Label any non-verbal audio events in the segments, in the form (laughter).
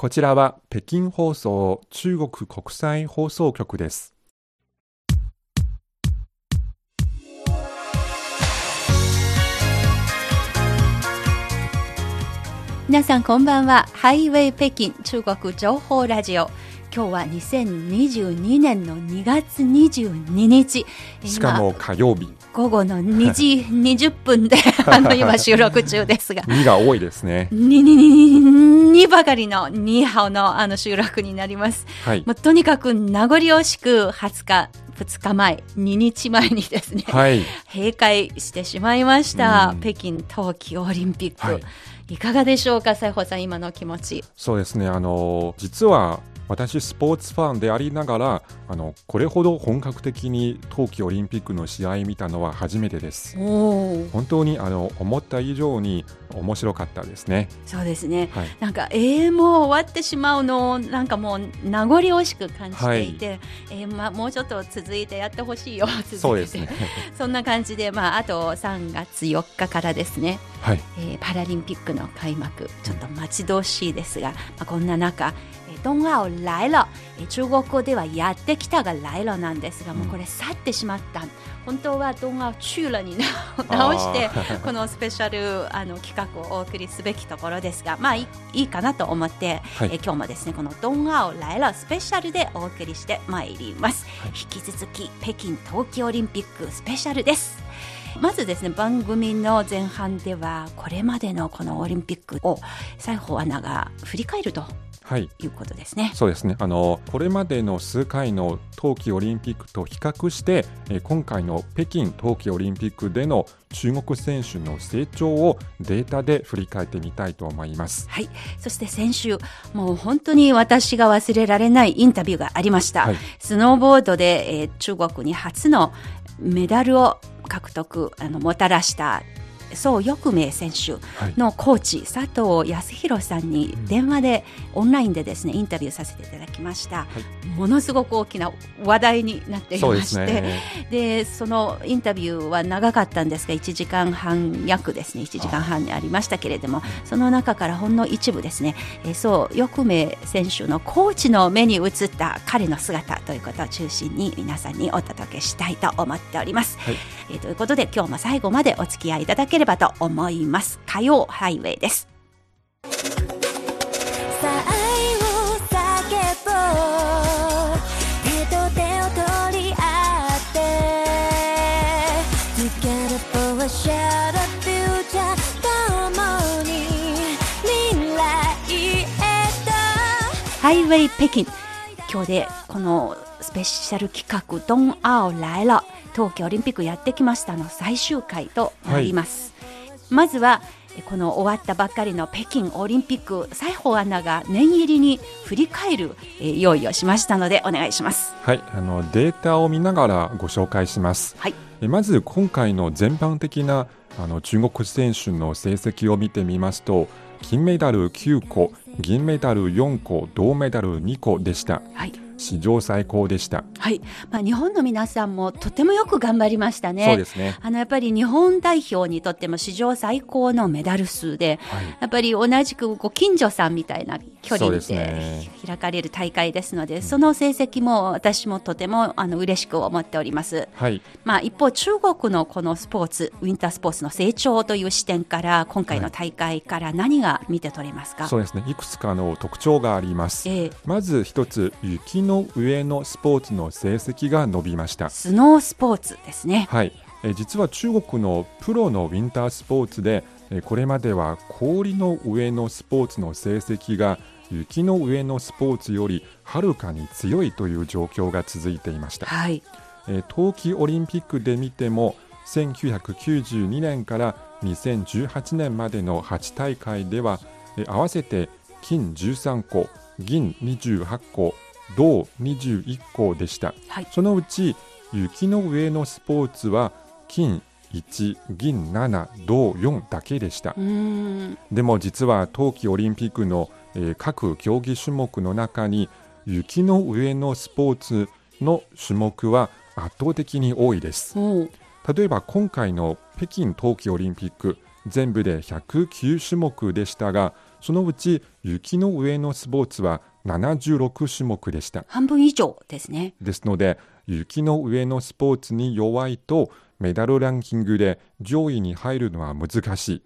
こちらは北京放送中国国際放送局です。皆さんこんばんはハイウェイ北京中国情報ラジオ今日は2022年の2月22日しかも火曜日。午後の2時20分で (laughs) あの今収録中ですが2が多いですね。ににににばかりのニーハオのあの収録になります。はい。もうとにかく名残惜しく20日2日前2日前にですね、はい。閉会してしまいましたうん北京冬季オリンピック、はいい、かがでしょうか西郷さん今の気持ちそうですね。あの、実は私スポーツファンでありながら、あの、これほど本格的に冬季オリンピックの試合見たのは初めてです。本当にあの思った以上に面白かったですね。そうですねはい。なんかえー、もう終わってしまうのをなんかもう名残惜しく感じていて、えーまあ、もうちょっと続いてやってほしいよ続けてそうですね。(laughs) そんな感じで、まあ、あと3月4日からですね、はい。えーパラリンピックの開幕ちょっと待ち遠しいですが、まあ、こんな中えー冬奥来了えー中国語ではやってきたが来了なんですが、もうこれ去ってしまった。本当は冬奥去了に直してこのスペシャルあの企画をお送りすべきところですがまあいいかなと思って、はい。えー今日もですねこの冬奥来了スペシャルでお送りしてまいります、はい。引き続き北京冬季オリンピックスペシャルですまずですね番組の前半ではこれまでのこのオリンピックを西郷アナが振り返るとはい。いうことですね。そうですねあのこれまでの数回の冬季オリンピックと比較して、えー今回の北京冬季オリンピックでの中国選手の成長をデータで振り返ってみたいと思います。はい、そして先週もう本当に私が忘れられないインタビューがありました、はいスノーボードで、えー中国に初のメダルを獲得あのもたらした宋翼明選手はい。のコーチ佐藤康弘さんに電話でオンラインでですねインタビューさせていただきました、ものすごく大きな話題になっていまして、すね。でそのインタビューは長かったんですが1時間半約ですね1時間半にありましたけれどもその中からほんの一部ですね、えーそう翼明選手のコーチの目に映った彼の姿ということを中心に皆さんにお届けしたいと思っております。はい。えーということで今日も最後までお付き合いいただければと思います。火曜ハイウェイです。ハイウェイ北京。今日でこのスペシャル企画「ドン・アオ・ライラ」冬季オリンピックやってきましたの最終回となります、まずはえこの終わったばっかりの北京オリンピック西郷アナが念入りに振り返るえー用意をしましたのでお願いします。はい、あのデータを見ながらご紹介します。はい。えまず今回の全般的なあの中国選手の成績を見てみますと金メダル9個銀メダル4個銅メダル2個でした。はい史上最高でした、はい、まあ、日本の皆さんもとてもよく頑張りましたね。そうですね。あのやっぱり日本代表にとっても史上最高のメダル数で、はい。やっぱり同じくご近所さんみたいな距離ですでね。開かれる大会ですので、その成績も私もとてもあの嬉しく思っております。はい。まあ、一方、中国のこのスポーツ、ウィンタースポーツの成長という視点から、今回の大会から何が見て取れますか、そうですね。いくつかの特徴があります。ええ。まず一つ雪の上のスポーツの成績が伸びました。スノースポーツですね。はい、えー実は中国のプロのウィンタースポーツで、えーこれまでは氷の上のスポーツの成績が雪の上のスポーツよりはるかに強いという状況が続いていました、はい。えー冬季オリンピックで見ても1992年から2018年までの8大会では、えー合わせて金13個銀28個銅21個でしたはい。そのうち雪の上のスポーツは金1、銀7、銅4だけでした。でも実は冬季オリンピックの、えー各競技種目の中に雪の上のスポーツの種目は圧倒的に多いです。おう例えば今回の北京冬季オリンピック全部で109種目でしたがそのうち雪の上のスポーツは76種目でした。半分以上ですね。ですので、雪の上のスポーツに弱いと、メダルランキングで上位に入るのは難しい。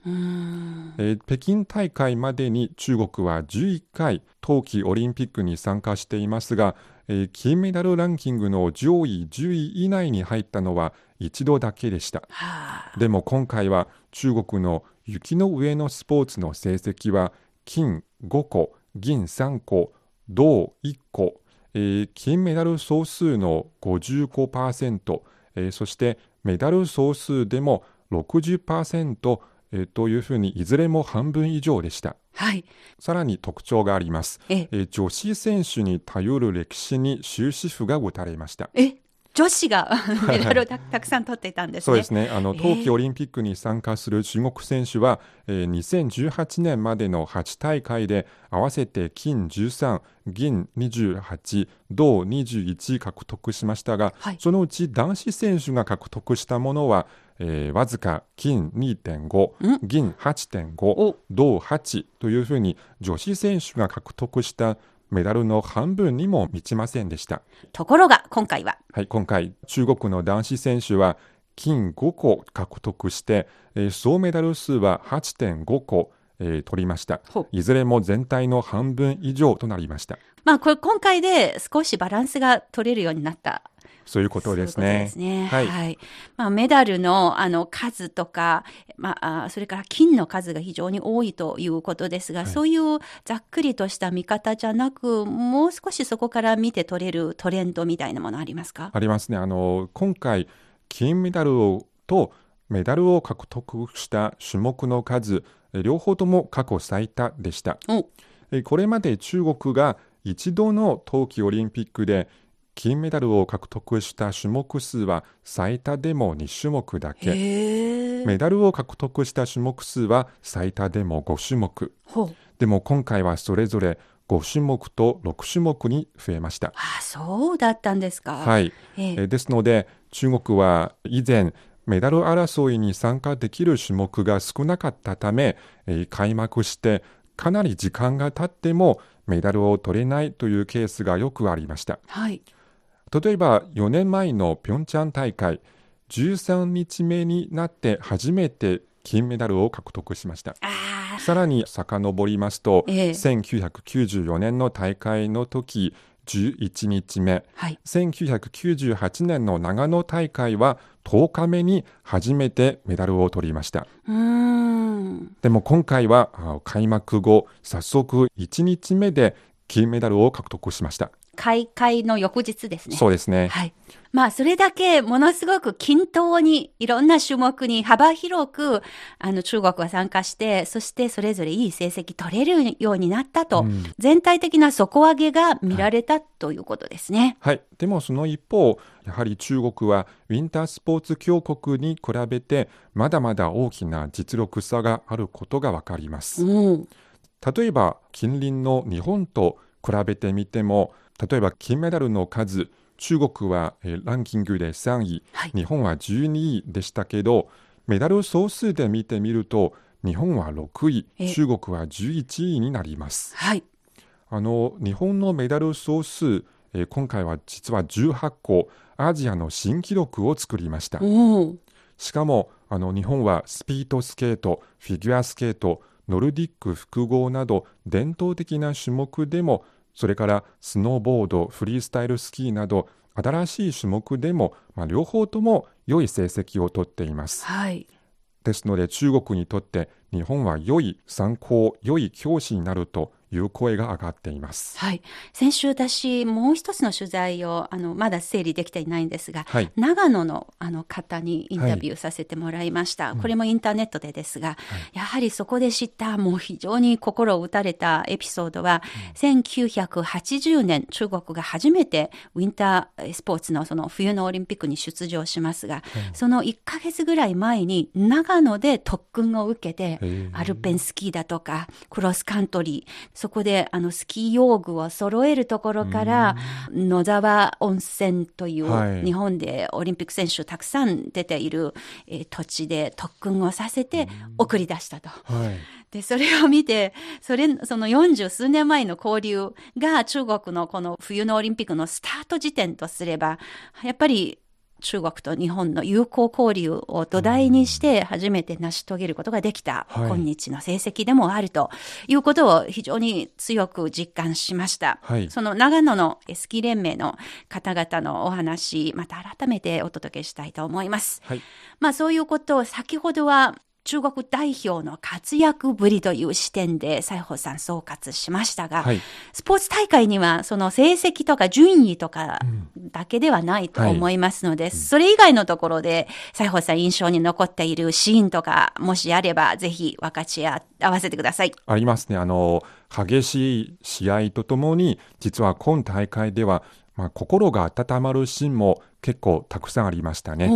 えー北京大会までに中国は11回冬季オリンピックに参加していますが、えー金メダルランキングの上位10位以内に入ったのは一度だけでした。はあ。でも今回は中国の雪の上のスポーツの成績は金5個、銀3個、銅1個、えー金メダル総数の55%、えーそしてメダル総数でも60%、えーというふうにいずれも半分以上でした。はい。さらに特徴があります。え女子選手に頼る歴史に終止符が打たれました。え、女子が (laughs) (laughs) メダルをたたくさん取っていたんですね。そうですね。あのえー冬季オリンピックに参加する中国選手は、えー2018年までの8大会で合わせて金13、銀28、銅21獲得しましたが、はいそのうち男子選手が獲得したものは、えーわずか金2.5、銀8.5お、銅8というふうに女子選手が獲得したメダルの半分にも満ちませんでした。ところが、今回は、はい、今回、中国の男子選手は金5個獲得して、えー総メダル数は8.5個、えー取りました。いずれも全体の半分以上となりました。まあ、これ今回で少しバランスが取れるようになった。そういうことですそういうすね。ははいい。まあ、メダルのあの数とか、まああ、それから金の数が非常に多いということですが、そういうざっくりとした見方じゃなく、もう少しそこから見て取れるトレンドみたいなものありますか？ありますね。あの今回、金メダルをとメダルを獲得した種目の数、えー両方とも過去最多でした。これまで中国が一度の冬季オリンピックで金メダルを獲得した種目数は最多でも2種目だけ。メダルを獲得した種目数は最多でも5種目。でも今回はそれぞれ5種目と6種目に増えました。あ、そうだったんですか。。はいい。えですので中国は以前メダル争いに参加できる種目が少なかったため、えー開幕してかなり時間が経ってもメダルを取れないというケースがよくありました。はい。例えば4年前のピョンチャン大会13日目になって初めて金メダルを獲得しました。さらに遡りますと、ええ1994年の大会の時11日目、はい。1998年の長野大会は10日目に初めてメダルを取りました。でも今回はあ開幕後、早速1日目で金メダルを獲得しました。開会の翌日ですね。そうですね。はい。まあ、それだけものすごく均等にいろんな種目に幅広く、あの、中国は参加して、そしてそれぞれいい成績取れるようになったと、うん全体的な底上げが見られたということですね。はい。でもその一方、やはり中国はウィンタースポーツ強国に比べてまだまだ大きな実力差があることがわかります。うん。例えば近隣の日本と比べてみても例えば金メダルの数中国はえーランキングで3位、はい日本は12位でしたけどメダル総数で見てみると日本は6位え中国は11位になりますはい。あの日本のメダル総数、えー今回は実は18個アジアの新記録を作りましたうん。しかもあの日本はスピードスケート、フィギュアスケート、ノルディック複合など伝統的な種目でも、それからスノーボード、フリースタイルスキーなど新しい種目でも、まあ、両方とも良い成績をとっています。はい。ですので中国にとって日本は良い参考、良い教師になるという声が上がっています。はい。先週私、もう一つの取材を、あの、まだ整理できていないんですが、はい長野のあの方にインタビューさせてもらいました。これもインターネットでですが、やはりそこで知ったもう非常に心を打たれたエピソードは、1980年中国が初めてウィンタースポーツのその冬のオリンピックに出場しますが、その1ヶ月ぐらい前に長野で特訓を受けてアルペンスキーだとか、クロスカントリー、そこであのスキー用具を揃えるところから、野沢温泉という、はい日本でオリンピック選手たくさん出ている、えー土地で特訓をさせて送り出したと。はい。で、それを見て、それ、その40数年前の交流が中国のこの冬のオリンピックのスタート時点とすれば、やっぱり中国と日本の友好交流を土台にして初めて成し遂げることができたはい今日の成績でもあるということを非常に強く実感しました。はいその長野のスキー連盟の方々のお話、また改めてお届けしたいと思います。はい。まあそういうことを先ほどは中国代表の活躍ぶりという視点で西宝さん総括しましたが、はいスポーツ大会にはその成績とか順位とかだけではないと思いますので、それ以外のところで西宝さん印象に残っているシーンとかもしあればぜひ分かち合わせてください。ありますね。あの、激しい試合とともに、実は今大会では、まあ、心が温まるシーンも結構たくさんありましたね。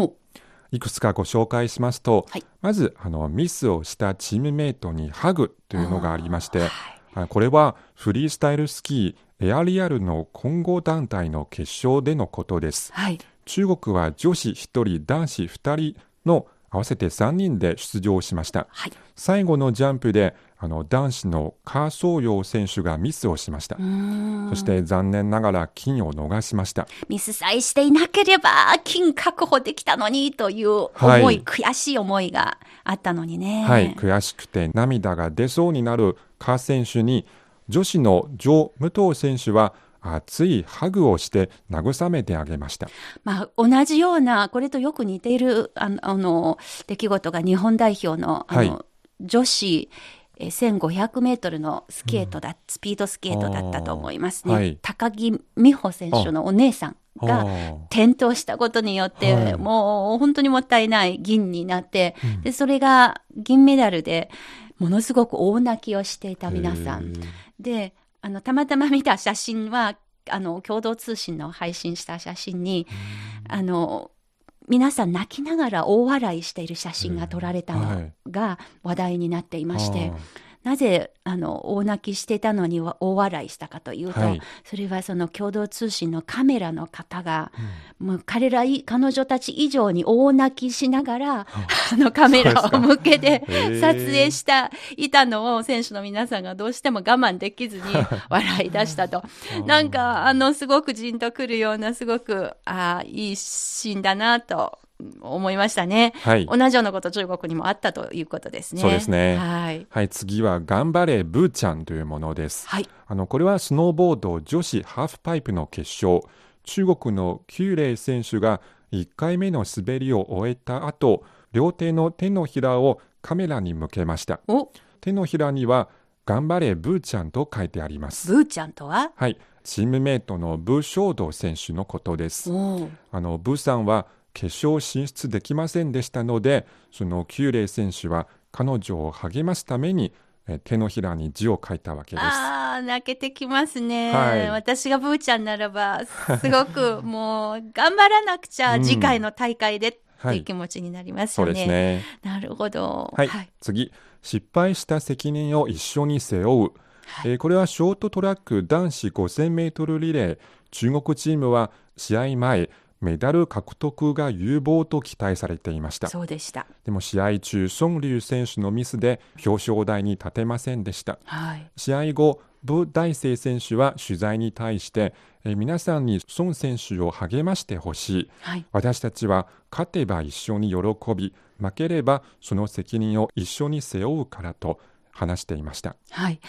おいくつかご紹介しますと、はいまずあのミスをしたチームメイトにハグというのがありまして、あこれはフリースタイルスキーエアリアルの混合団体の決勝でのことです。はい。中国は女子1人、男子2人の合わせて3人で出場しました。はい。最後のジャンプであの男子のカー・ソーヨー選手がミスをしました。そして残念ながら金を逃しました。ミスさえしていなければ金確保できたのにという思い、はい悔しい思いがあったのにね。はい、悔しくて涙が出そうになるカー選手に女子のジョー・武藤選手は熱いハグをして慰めてあげました。まあ、同じような、これとよく似ている、あの、出来事が日本代表の、あの、はい女子、えー1500メートルのスケートだ、スピードスケートだったと思いますね。はい。高木美帆選手のお姉さんが転倒したことによって、はい。もう本当にもったいない銀になって、で、それが銀メダルで、ものすごく大泣きをしていた皆さん。で、あの、たまたま見た写真は、あの、共同通信の配信した写真に、あの、皆さん泣きながら大笑いしている写真が撮られたのはい。が話題になっていまして、あーなぜあの大泣きしてたのには大笑いしたかというと、はい。それはその共同通信のカメラの方が、もう彼らい彼女たち以上に大泣きしながら、あのカメラを向けて撮影したいたのを選手の皆さんがどうしても我慢できずに (laughs) 笑い出したと。なんかあのすごくじんとくるようなすごくあーいいシーンだなと思いましたね。はい同じようなこと中国にもあったということですね。そうですねはい。はい、次は頑張れブーちゃんというものです。はい。あのこれはスノーボード女子ハーフパイプの決勝中国のキューレイ選手が1回目の滑りを終えた後両手の手のひらをカメラに向けましたお、手のひらには頑張れブーちゃんと書いてありますブーちゃんとは？はいチームメイトのブーショード選手のことですあのブーさんは決勝進出できませんでしたのでそのキューレイ選手は彼女を励ますためにえ手のひらに字を書いたわけです。ああ、泣けてきますね。はい。私がブーちゃんならば、すごく (laughs) もう、頑張らなくちゃ、うん次回の大会でってはいいう気持ちになりますそうよね。ですね。なるほど。はい、次。失敗した責任を一緒に背負う、えーこれはショートトラック男子 5000m リレー。中国チームは試合前メダル獲得が有望と期待されていましたそうでした。でも試合中孫龍選手のミスで表彰台に立てませんでしたはい。試合後ブ大成選手は取材に対して、えー皆さんに孫選手を励ましてほしいはい。私たちは勝てば一緒に喜び負ければその責任を一緒に背負うからと話していましたはい。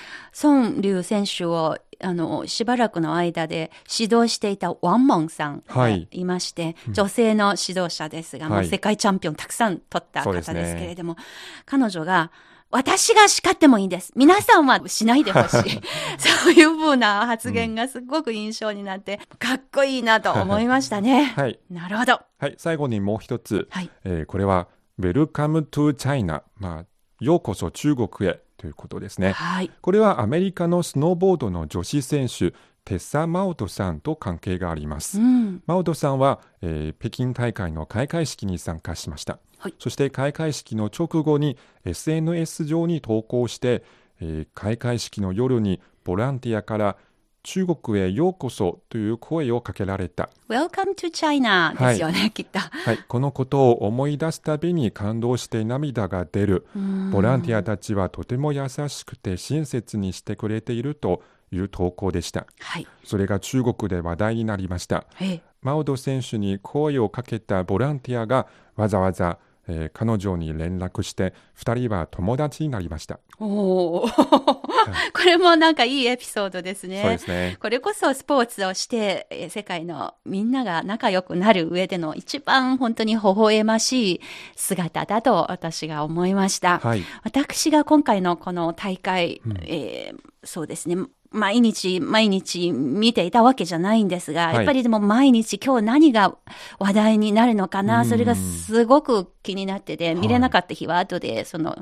孫龍選手を、あの、しばらくの間で指導していたワンモンさんがはいいまして、女性の指導者ですが、もうはい世界チャンピオンたくさん取った方ですけれども、彼女が、私が叱ってもいいんです。皆さんはしないでほしい。(laughs) (laughs) そういうふうな発言がすごく印象になって、かっこいいなと思いましたね。(laughs) はい、なるほど。はい、最後にもう一つ、はい。えーこれは「Welcome to China」まあようこそ中国へということですねはい。これはアメリカのスノーボードの女子選手テッサ・マオトさんと関係があります、うん。マオトさんは、えー北京大会の開会式に参加しました、はいそして開会式の直後に SNS 上に投稿して、えー開会式の夜にボランティアから中国へようこそという声をかけられた。Welcome to China ですよね、きっと。はい、このことを思い出すたびに感動して涙が出る。ボランティアたちはとても優しくて親切にしてくれているという投稿でした。はい。それが中国で話題になりました。ええマウド選手に声をかけたボランティアがわざわざ、えー彼女に連絡して2人は友達になりました。(laughs) おお、(laughs) これもなんかいいエピソードですね。そうですね。これこそスポーツをして、えー世界のみんなが仲良くなる上での一番本当に微笑ましい姿だと私が思いました。はい。私が今回のこの大会、えーそうですね、毎日毎日見ていたわけじゃないんですが、はい。やっぱりでも毎日今日何が話題になるのかな、うん。それがすごく気になってて、い。見れなかった日は後でその、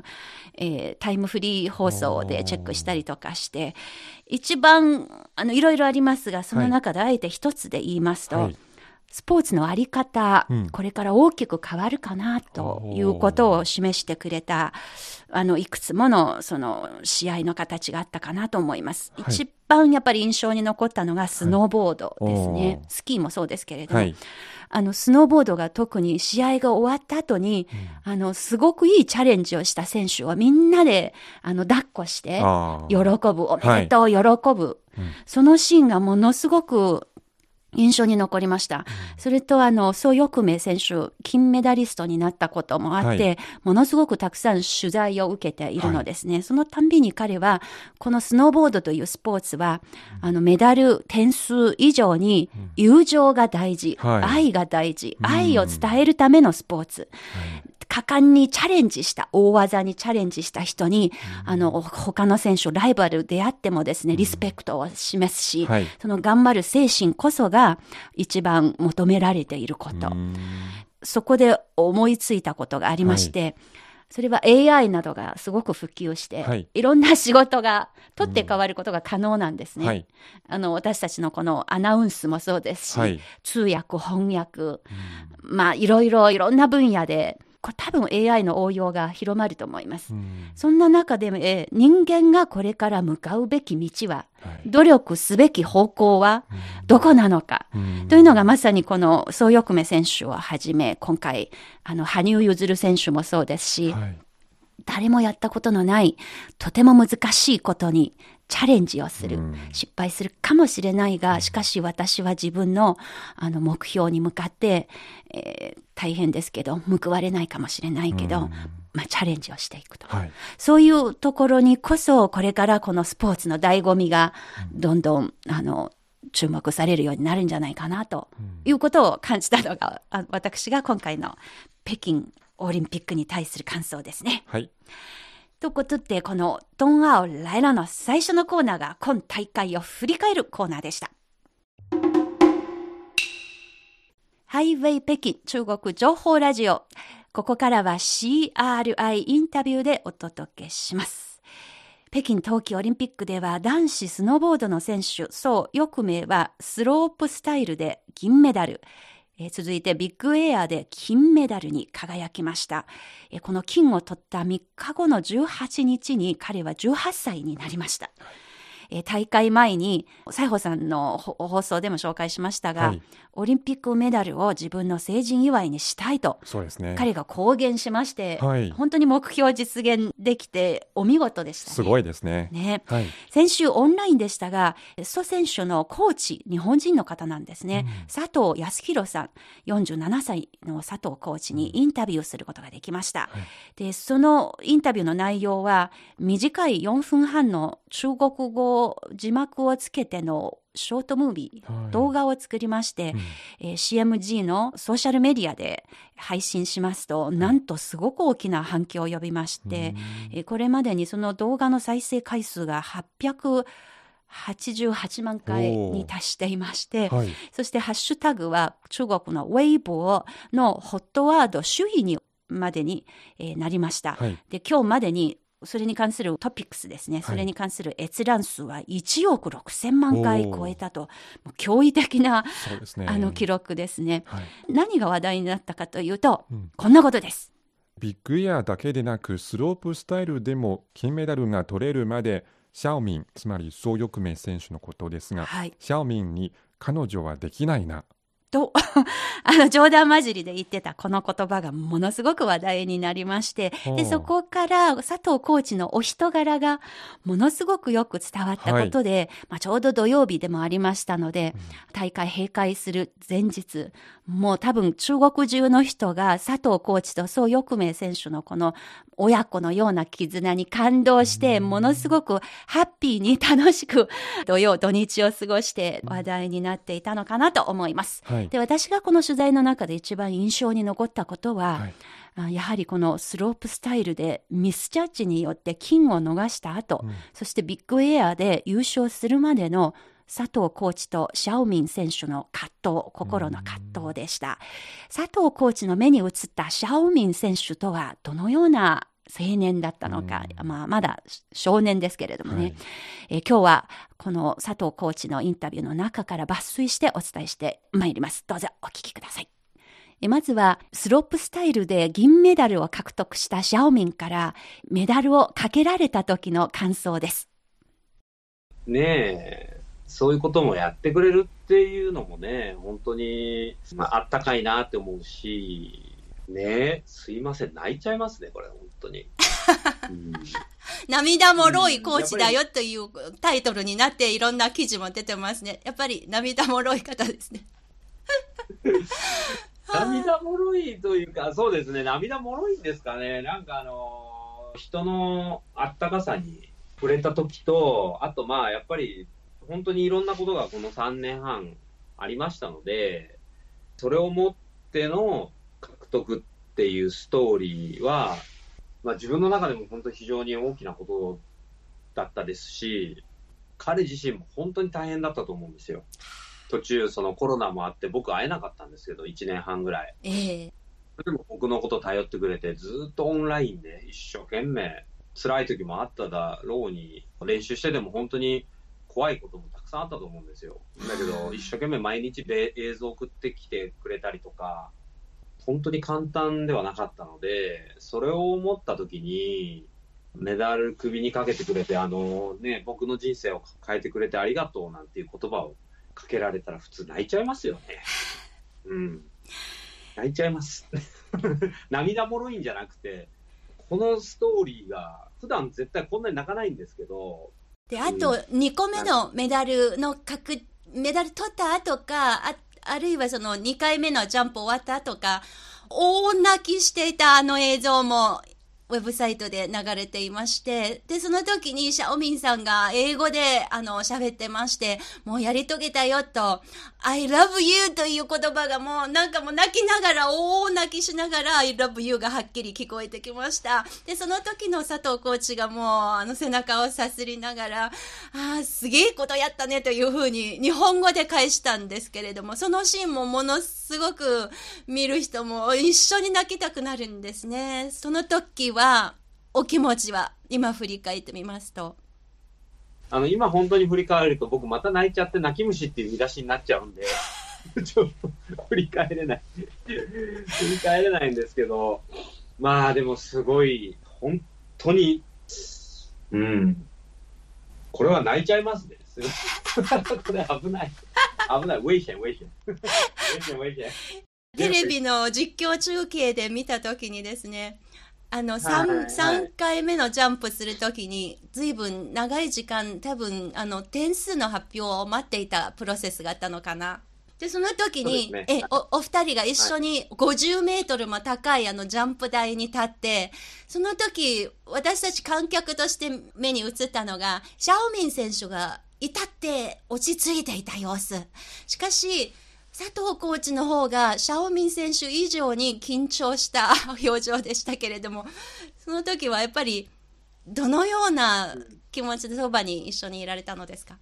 えータイムフリー放送でチェックしたりとかして、一番、あの、いろいろありますが、その中であえて一つで言いますと、はいスポーツのあり方、うん。これから大きく変わるかなということを示してくれた、あの、いくつもの、その、試合の形があったかなと思います。はい。一番やっぱり印象に残ったのがスノーボードですね。はいスキーもそうですけれども、はい。あの、スノーボードが特に試合が終わった後に、あの、すごくいいチャレンジをした選手をみんなで、あの、抱っこして、あ喜ーぶ、おめでとう、喜ぶ、そのシーンがものすごく印象に残りました。それと、あの、ソ・ヨクメイ選手、金メダリストになったこともあって、はい。ものすごくたくさん取材を受けているのですね。そのたんびに彼は、このスノーボードというスポーツは、あの、メダル、点数以上に、友情が大事、はい。愛が大事、愛を伝えるためのスポーツ。果敢にチャレンジした、大技にチャレンジした人に、あの、他の選手、ライバルであってもですね、リスペクトを示すし、はい。その頑張る精神こそが一番求められていること。そこで思いついたことがありまして、それは AI などがすごく普及して、はい。い、ろんな仕事が取って変わることが可能なんですね。はい。あの、私たちのこのアナウンスもそうですし、はい。通訳、翻訳、まあ、いろいろ、いろんな分野で、これ多分 AI の応用が広まると思います。うんそんな中で、えー人間がこれから向かうべき道は、はい努力すべき方向はどこなのか、うんというのがまさにこの総翼目選手をはじめ、今回、あの、羽生結弦選手もそうですし、はい。誰もやったことのない、とても難しいことにチャレンジをする。うん失敗するかもしれないが、しかし私は自分のあの目標に向かって、えー大変ですけど、報われないかもしれないけど、まあチャレンジをしていくと。はい。そういうところにこそ、これからこのスポーツの醍醐味が、どんどん、あの、注目されるようになるんじゃないかな、ということを感じたのが、あ私が今回の北京オリンピックに対する感想ですね。はい。ということで、このドンアオライラの最初のコーナーが今大会を振り返るコーナーでした。ハイウェイ北京中国情報ラジオ。ここからは CRI インタビューでお届けします。北京冬季オリンピックでは男子スノーボードの選手、そう、よく名はスロープスタイルで銀メダル。え続いてビッグエアで金メダルに輝きました。えこの金を取った3日後の18日に彼は18歳になりました。えー大会前に、西郷さんのほ放送でも紹介しましたが、はいオリンピックメダルを自分の成人祝いにしたいと、そうですね。彼が公言しまして、はい本当に目標実現できてお見事でしたね。すごいですね。ね。はい。先週オンラインでしたが、蘇選手のコーチ、日本人の方なんですね。佐藤康弘さん、47歳の佐藤コーチにインタビューすることができました。で、そのインタビューの内容は、短い4分半の中国語字幕をつけてのショートムービー、はい。動画を作りまして、えー CMG のソーシャルメディアで配信しますと、なんとすごく大きな反響を呼びまして、えーこれまでにその動画の再生回数が888万回に達していまして、はい。そしてハッシュタグは中国のウェイボーのホットワード首位にまでに、えーなりました。はい。で、今日までにそれに関するトピックスですね。それに関する閲覧数は1億6千万回超えたと、驚異的な。あの記録ですね。はい。何が話題になったかというと、うんこんなことです。ビッグエアだけでなくスロープスタイルでも金メダルが取れるまでシャオミンつまりソウ・ヨクメイ選手のことですが、はい。シャオミンに彼女はできないなと、(laughs) あの、冗談交じりで言ってたこの言葉がものすごく話題になりまして、で、そこから佐藤コーチのお人柄がものすごくよく伝わったことで、まあ、ちょうど土曜日でもありましたので、大会閉会する前日、もう多分中国中の人が佐藤コーチと宋翼明選手のこの親子のような絆に感動して、ものすごくハッピーに楽しく土曜、土日を過ごして話題になっていたのかなと思います。はいで、私がこの取材の中で一番印象に残ったことは、はい。あやはりこのスロープスタイルでミスジャッジによって金を逃した後、うん。そしてビッグエアで優勝するまでの佐藤コーチとシャオミン選手の葛藤、心の葛藤でした。佐藤コーチの目に映ったシャオミン選手とはどのような青年だったのか、まあ、まだ少年ですけれどもね、はいえー今日はこの佐藤コーチのインタビューの中から抜粋してお伝えしてまいります。どうぞお聞きください。えまずはスロープスタイルで銀メダルを獲得したシャオミンからメダルをかけられた時の感想です。ねえ、そういうこともやってくれるっていうのもね、本当に、まあ、あったかいなって思うし、ねえ、すいません、泣いちゃいますね、これ、本当に。(laughs) うん涙もろいコーチだよというタイトルになっていろんな記事も出てますね。やっぱり涙もろい方ですね。(laughs) 涙もろいというか、そうですね、涙もろいんですかね。なんかあの、人のあったかさに触れた時と、あとまあ、やっぱり、本当にいろんなことがこの3年半ありましたので、それをもっての獲得っていうストーリーは、まあ自分の中でも本当に非常に大きなことだったですし、彼自身も本当に大変だったと思うんですよ。途中、そのコロナもあって、僕会えなかったんですけど、1年半ぐらい。ええでも僕のこと頼ってくれて、ずっとオンラインで一生懸命、辛い時もあっただろうに、練習してでも本当に怖いこともたくさんあったと思うんですよ。だけど、一生懸命毎日べ映像送ってきてくれたりとか、本当に簡単ではなかったので、それを思った時に、メダル首にかけてくれて、あのね、僕の人生を変えてくれてありがとうなんていう言葉をかけられたら普通泣いちゃいますよね。(laughs) うん。泣いちゃいます。(laughs) 涙もろいんじゃなくて、このストーリーが、普段絶対こんなに泣かないんですけど、で、あと2個目のメダルの確、メダル取った後か、ああるいはその2回目のジャンプ終わったとか、大泣きしていたあの映像も、ウェブサイトで流れていまして、で、その時にシャオミンさんが英語で、あの、喋ってまして、もうやり遂げたよと、I love you という言葉がもうなんかもう泣きながら、大泣きしながら I love you がはっきり聞こえてきました。で、その時の佐藤コーチがもうあの背中をさすりながら、ああ、すげえことやったねというふうに日本語で返したんですけれども、そのシーンもものすごく見る人も一緒に泣きたくなるんですね。その時は、お気持ちは今振り返ってみますと。あの、今本当に振り返ると僕また泣いちゃって泣き虫っていう見出しになっちゃうんで、(laughs) ちょっと振り返れない。振り返れないんですけど、まあでもすごい、本当に、うん。これは泣いちゃいますね。(laughs) これ危ない。危ない。危险、危険。危険、危険。テレビの実況中継で見たときにですね、あのはい 3, はい3回目のジャンプするときに、ずいぶん長い時間、多分あの点数の発表を待っていたプロセスがあったのかな。で、その時に、ねえおお二人が一緒に50メートルも高いあのジャンプ台に立って、その時、私たち観客として目に映ったのが、シャオミン選手が至って落ち着いていた様子。しかし、佐藤コーチの方がシャオミン選手以上に緊張した (laughs) 表情でしたけれども、その時はやっぱりどのような気持ちでそばに一緒にいられたのですか？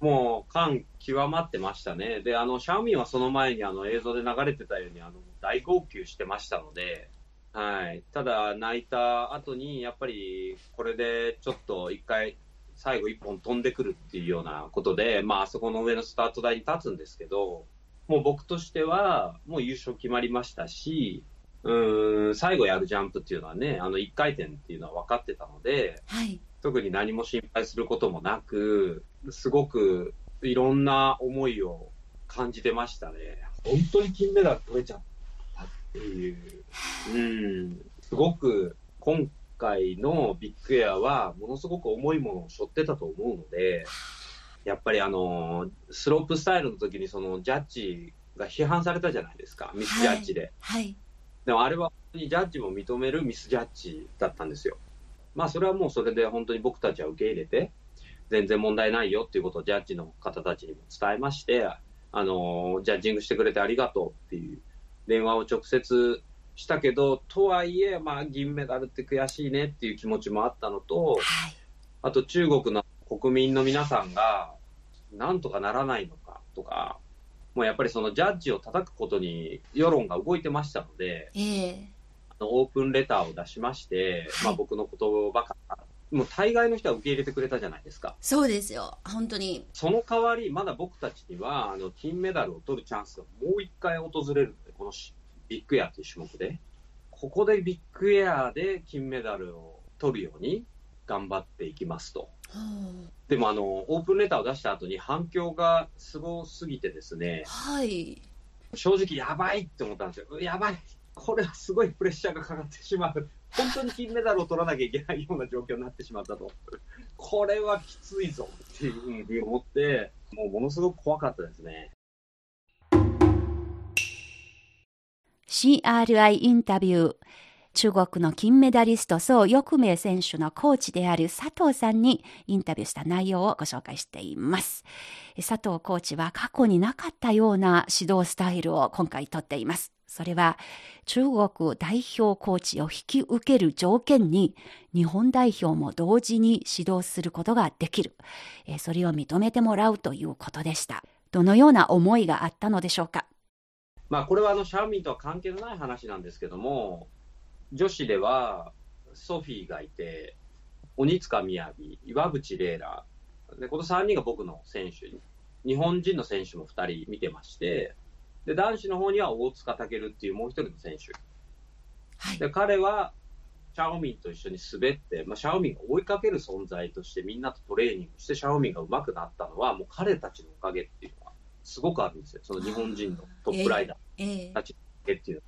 もう感極まってましたね。で、あの、シャオミンはその前にあの映像で流れてたように、あの、大号泣してましたので、はい。ただ、泣いた後に、やっぱり、これでちょっと一回、最後一本飛んでくるっていうようなことで、まあ、あそこの上のスタート台に立つんですけど、もう僕としては、もう優勝決まりましたし、うーん、最後やるジャンプっていうのはね、あの、一回転っていうのは分かってたので、はい。特に何も心配することもなく、すごくいろんな思いを感じてましたね。本当に金メダル取れちゃったっていう。うん。すごく今回のビッグエアはものすごく重いものを背負ってたと思うので、やっぱりあの、スロープスタイルの時にそのジャッジが批判されたじゃないですか。ミスジャッジで。はい。でもあれは本当にジャッジも認めるミスジャッジだったんですよ。まあそれはもうそれで本当に僕たちは受け入れて、全然問題ないよっていうことをジャッジの方たちにも伝えまして、あの、ジャッジングしてくれてありがとうっていう電話を直接したけど、とはいえ、まあ銀メダルって悔しいねっていう気持ちもあったのと、はい。あと中国の国民の皆さんが、なんとかならないのかとか、もうやっぱりそのジャッジを叩くことに世論が動いてましたので、ええあのオープンレターを出しまして、まあ、はい僕の言葉から、もう大概の人は受け入れてくれたじゃないですか。そうですよ。本当に。その代わり、まだ僕たちには、あの、金メダルを取るチャンスがもう一回訪れるので、このしビッグエアという種目で。ここでビッグエアで金メダルを取るように頑張っていきますと。でも、あの、オープンレターを出した後に反響がすごすぎてですね、はい。正直やばいって思ったんですよ。やばい。これはすごいプレッシャーがかかってしまう。本当に金メダルを取らなきゃいけないような状況になってしまったと。これはきついぞっていうふうに思って、もうものすごく怖かったですね。CRI インタビュー。中国の金メダリスト、宋翼明選手のコーチである佐藤さんにインタビューした内容をご紹介しています。佐藤コーチは過去になかったような指導スタイルを今回とっています。それは中国代表コーチを引き受ける条件に日本代表も同時に指導することができる。それを認めてもらうということでした。どのような思いがあったのでしょうか？まあ、これはあのシャオミンとは関係のない話なんですけども、女子ではソフィーがいて、鬼塚雅、岩渕麗楽、でこの3人が僕の選手、日本人の選手も2人見てまして、で男子の方には大塚健っていうもう一人の選手。はい。で彼はシャオミンと一緒に滑って、まあ、シャオミンが追いかける存在としてみんなとトレーニングしてシャオミンが上手くなったのはもう彼たちのおかげっていうのはすごくあるんですよ。その日本人のトップライダー。ええっていう。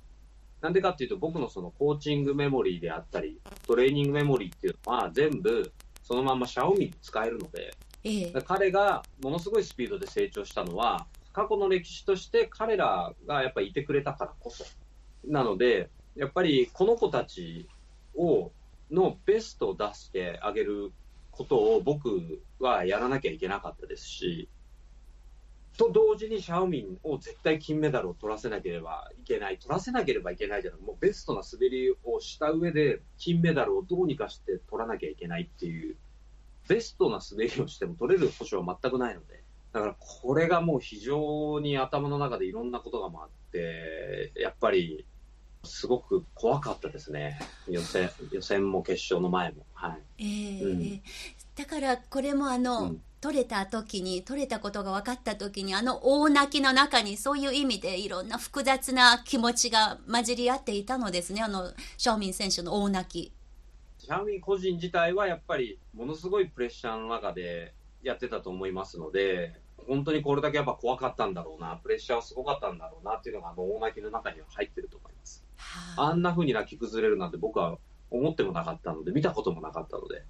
なんでかっていうと、僕のそのコーチングメモリーであったり、トレーニングメモリーっていうのは全部そのままシャオミンに使えるので、ええ彼がものすごいスピードで成長したのは、過去の歴史として彼らがやっぱりいてくれたからこそ。なので、やっぱりこの子たちを、のベストを出してあげることを僕はやらなきゃいけなかったですし、と同時にシャオミンを絶対金メダルを取らせなければいけない、取らせなければいけないじゃなくもうベストな滑りをした上で、金メダルをどうにかして取らなきゃいけないっていう、ベストな滑りをしても取れる保証は全くないので、だからこれがもう非常に頭の中でいろんなことが回って、やっぱりすごく怖かったですね、予選予選も決勝の前も。はい。ええうん。だからこれもあの、うん取れた時に取れたことが分かった時にあの大泣きの中にそういう意味でいろんな複雑な気持ちが混じり合っていたのですねあのシャオミン選手の大泣き。シャオミン個人自体はやっぱりものすごいプレッシャーの中でやってたと思いますので、本当にこれだけやっぱ怖かったんだろうな、プレッシャーはすごかったんだろうなっていうのが、あの大泣きの中には入ってると思います。はああんな風に泣き崩れるなんて僕は思ってもなかったので、見たこともなかったので。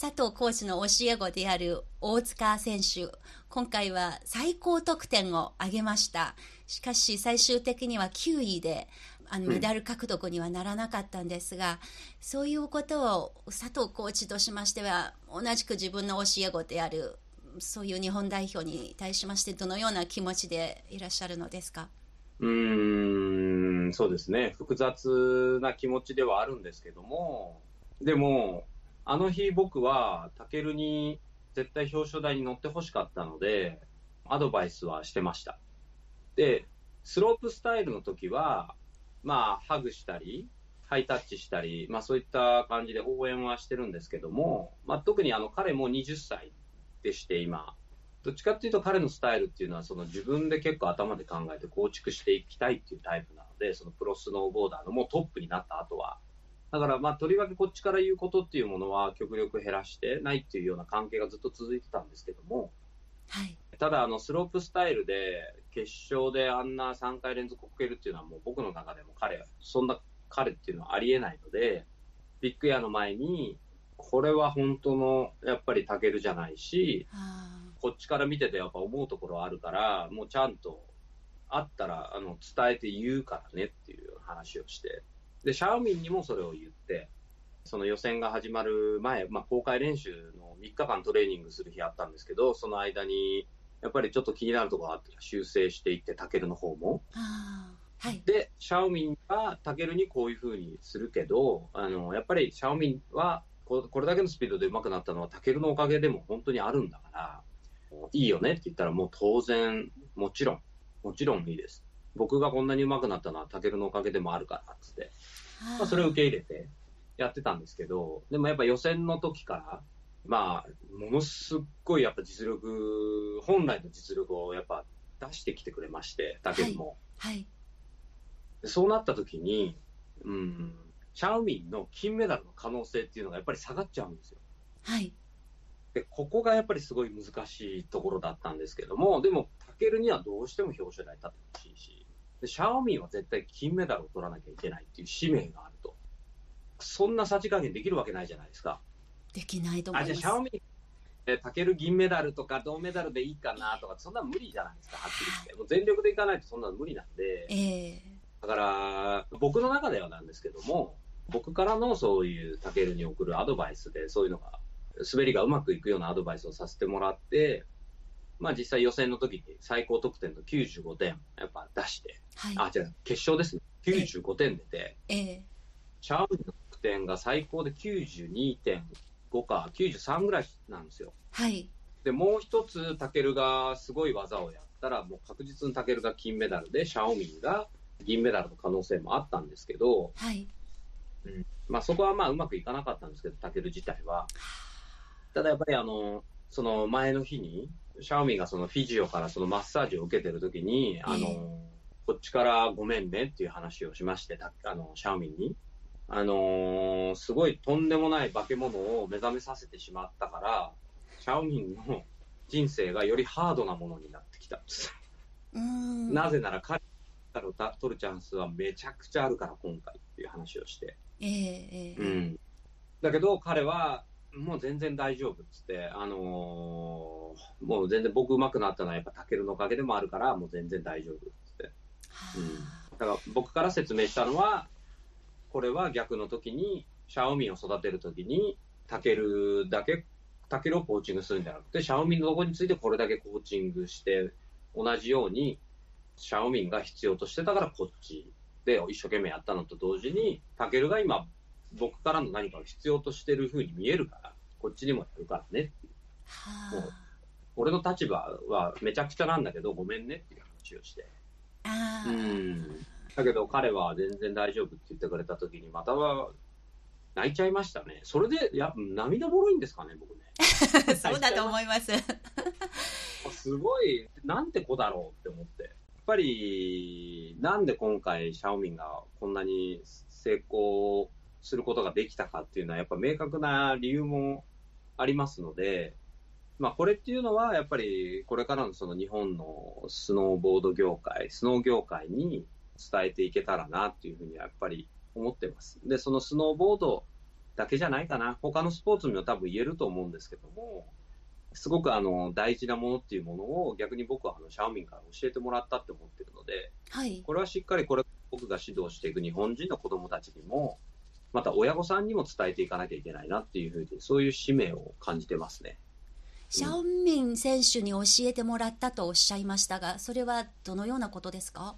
佐藤コーチの教え子である大塚選手今回は最高得点を挙げました。しかし最終的には9位であのうん。メダル獲得にはならなかったんですが、そういうことを佐藤コーチとしましては同じく自分の教え子であるそういう日本代表に対しましてどのような気持ちでいらっしゃるのですか？うーん、そうですね。複雑な気持ちではあるんですけども、でも、あの日僕は、タケルに絶対表彰台に乗ってほしかったので、アドバイスはしてました。で、スロープスタイルの時は、まあ、ハグしたり、ハイタッチしたり、まあそういった感じで応援はしてるんですけども、まあ特にあの彼も20歳でして今、どっちかっていうと彼のスタイルっていうのはその自分で結構頭で考えて構築していきたいっていうタイプなので、そのプロスノーボーダーのもうトップになった後は、だから、まあ、とりわけこっちから言うことっていうものは極力減らしてないっていうような関係がずっと続いてたんですけども、はい。ただ、あの、スロープスタイルで、決勝であんな3回連続こけるっていうのはもう僕の中でも彼、そんな彼っていうのはありえないので、ビッグエアの前に、これは本当の、やっぱりタケルじゃないし、あこっちから見ててやっぱ思うところあるから、もうちゃんと、あったら、あの、伝えて言うからねっていう話をして、で、シャオミンにもそれを言って、その予選が始まる前、まあ、公開練習の3日間トレーニングする日あったんですけど、その間に、やっぱりちょっと気になるところがあったら修正していって、タケルの方も。はい。で、シャオミンはタケルにこういう風にするけど、あの、やっぱりシャオミンはここれだけのスピードで上手くなったのはタケルのおかげでも本当にあるんだから、いいよねって言ったらもう当然、もちろん、もちろんいいです。僕がこんなに上手くなったのはタケルのおかげでもあるからっつって、まあ、それを受け入れてやってたんですけど、でもやっぱ予選の時から、まあ、ものすっごいやっぱ実力、本来の実力をやっぱ出してきてくれまして、タケルも。はい。でそうなった時に、うん、シャオミンの金メダルの可能性っていうのがやっぱり下がっちゃうんですよ。はい。で、ここがやっぱりすごい難しいところだったんですけども、でも、タケルにはどうしても表彰台に立ってほしいし、で、シャオミンは絶対金メダルを取らなきゃいけないっていう使命があると。そんなさじ加減できるわけないじゃないですか。できないと思いあ、ます。じゃあシャオミン、えタケル銀メダルとか銅メダルでいいかなとか、そんなの無理じゃないですか、はっきり言って。もう全力でいかないとそんなの無理なんで。ええだから、僕の中ではなんですけども、僕からのそういうタケルに送るアドバイスで、そういうのが、滑りがうまくいくようなアドバイスをさせてもらって、まあ実際予選の時に最高得点の95点、やっぱ出して、はい。あ、違う、決勝ですね。95点出て、ええシャオミンの得点が最高で92.5か93ぐらいなんですよ。はい。で、もう一つ、タケルがすごい技をやったら、もう確実にタケルが金メダルで、シャオミンが銀メダルの可能性もあったんですけど、はい。まあそこはまあうまくいかなかったんですけど、タケル自体は。ただやっぱりあの、その前の日に、シャオミンがそのフィジオからそのマッサージを受けてる時に、あえの、こっちからごめんねっていう話をしまして、たあの、シャオミンに。あのーすごいとんでもない化け物を目覚めさせてしまったから、シャオミンの人生がよりハードなものになってきた。なぜなら彼を取るチャンスはめちゃくちゃあるから今回っていう話をして。ええええうん。だけど彼はもう全然大丈夫っつって、あのーもう全然僕上手くなったのはやっぱタケルのおかげでもあるからもう全然大丈夫っつって。うんだから僕から説明したのは、これは逆の時に、シャオミンを育てる時に、タケルだけ、タケルをコーチングするんじゃなくて、シャオミンのとこについてこれだけコーチングして、同じように、シャオミンが必要としてたからこっちで一生懸命やったのと同時に、タケルが今、僕からの何かを必要としてる風に見えるから、こっちにもやるからねっていう。はもう俺の立場はめちゃくちゃなんだけど、ごめんねっていう話をして。あ。あうあ。んだけど彼は全然大丈夫って言ってくれたときに、または泣いちゃいましたね。それで、や涙もろいんですかね、僕ね。(laughs) そうだと思います。すごい、なんて子だろうって思って。やっぱり、なんで今回、シャオミンがこんなに成功することができたかっていうのは、やっぱ明確な理由もありますので、まあ、これっていうのは、やっぱりこれからのその日本のスノーボード業界、スノー業界に伝えていけたらなっていうふうにやっぱり思ってます。で、そのスノーボードだけじゃないかな。他のスポーツにも多分言えると思うんですけども、すごくあの大事なものっていうものを逆に僕はあのシャオミンから教えてもらったって思ってるので、はい。これはしっかりこれ僕が指導していく日本人の子供たちにも、また親御さんにも伝えていかなきゃいけないなっていうふうに、そういう使命を感じてますね。シャオミン選手に教えてもらったとおっしゃいましたが、それはどのようなことですか？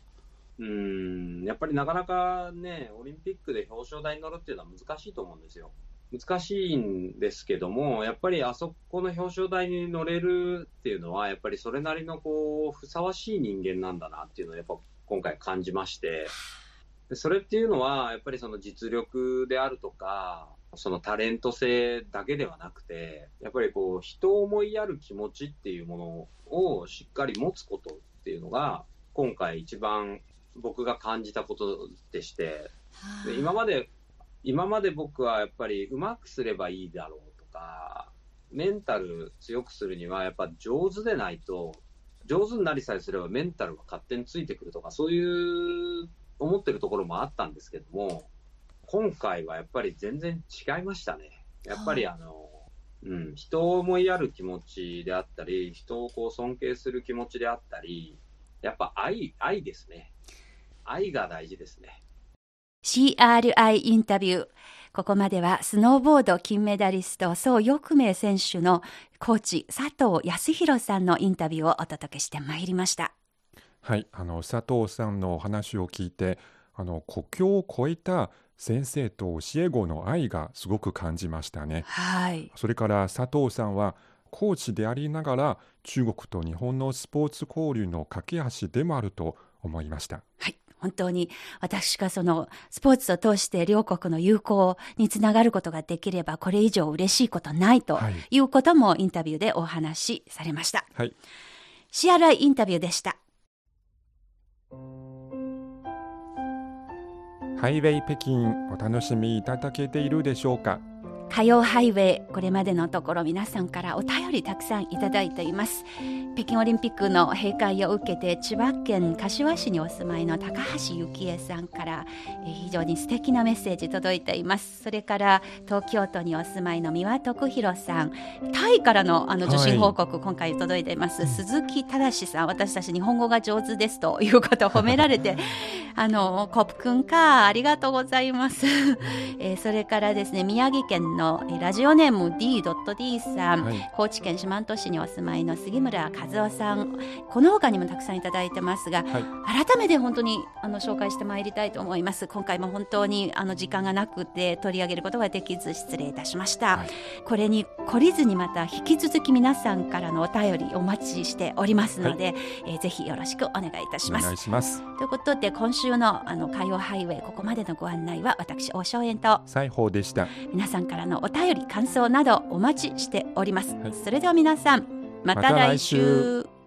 うーん、やっぱりなかなかね、オリンピックで表彰台に乗るっていうのは難しいと思うんですよ。難しいんですけども、やっぱりあそこの表彰台に乗れるっていうのは、やっぱりそれなりのこう、ふさわしい人間なんだなっていうのをやっぱ今回感じまして、でそれっていうのは、やっぱりその実力であるとか、そのタレント性だけではなくて、やっぱりこう、人を思いやる気持ちっていうものをしっかり持つことっていうのが、今回一番僕が感じたことでして、で今まで今まで僕はやっぱりうまくすればいいだろうとか、メンタル強くするにはやっぱ上手でないと、上手になりさえすればメンタルが勝手についてくるとか、そういう思ってるところもあったんですけども、今回はやっぱり全然違いましたね。やっぱりあの、うん、人を思いやる気持ちであったり、人をこう尊敬する気持ちであったり、やっぱ愛、愛ですね。愛が大事ですね。CRI インタビュー。ここまではスノーボード金メダリスト、宋翼明選手のコーチ佐藤康弘さんのインタビューをお届けしてまいりました。はい、あの佐藤さんのお話を聞いて、あの国境を越えた先生と教え子の愛がすごく感じましたね。はい。それから佐藤さんはコーチでありながら中国と日本のスポーツ交流の架け橋でもあると思いました。はい。本当に私がそのスポーツを通して両国の友好につながることができればこれ以上嬉しいことないとはいいうこともインタビューでお話しされました。はい、CRI インタビューでした。ハイウェイ北京お楽しみいただけているでしょうか？火曜ハイウェイこれまでのところ皆さんからお便りたくさんいただいています。北京オリンピックの閉会を受けて千葉県柏市にお住まいの高橋幸恵さんから、えー非常に素敵なメッセージ届いています。それから東京都にお住まいの三輪徳弘さんタイからのあの受信報告、今回届いています、鈴木正さん私たち日本語が上手ですということを褒められて (laughs) あのコップくんかありがとうございます、えーそれからですね宮城県のえーラジオネーム D.D さん、はい。高知県四万十市にお住まいの杉村和夫さん。この他にもたくさんいただいてますが、はい。改めて本当にあの紹介してまいりたいと思います。今回も本当にあの時間がなくて取り上げることができず失礼いたしました、はい。これに懲りずにまた引き続き皆さんからのお便りお待ちしておりますので、えーぜひよろしくお願いいたしおます。ということで今週のあの火曜ハイウェイここまでのご案内は私大正円と西宝でした。皆さんからのお便り感想などお待ちしております、はい。それでは皆さんまたまた来来週週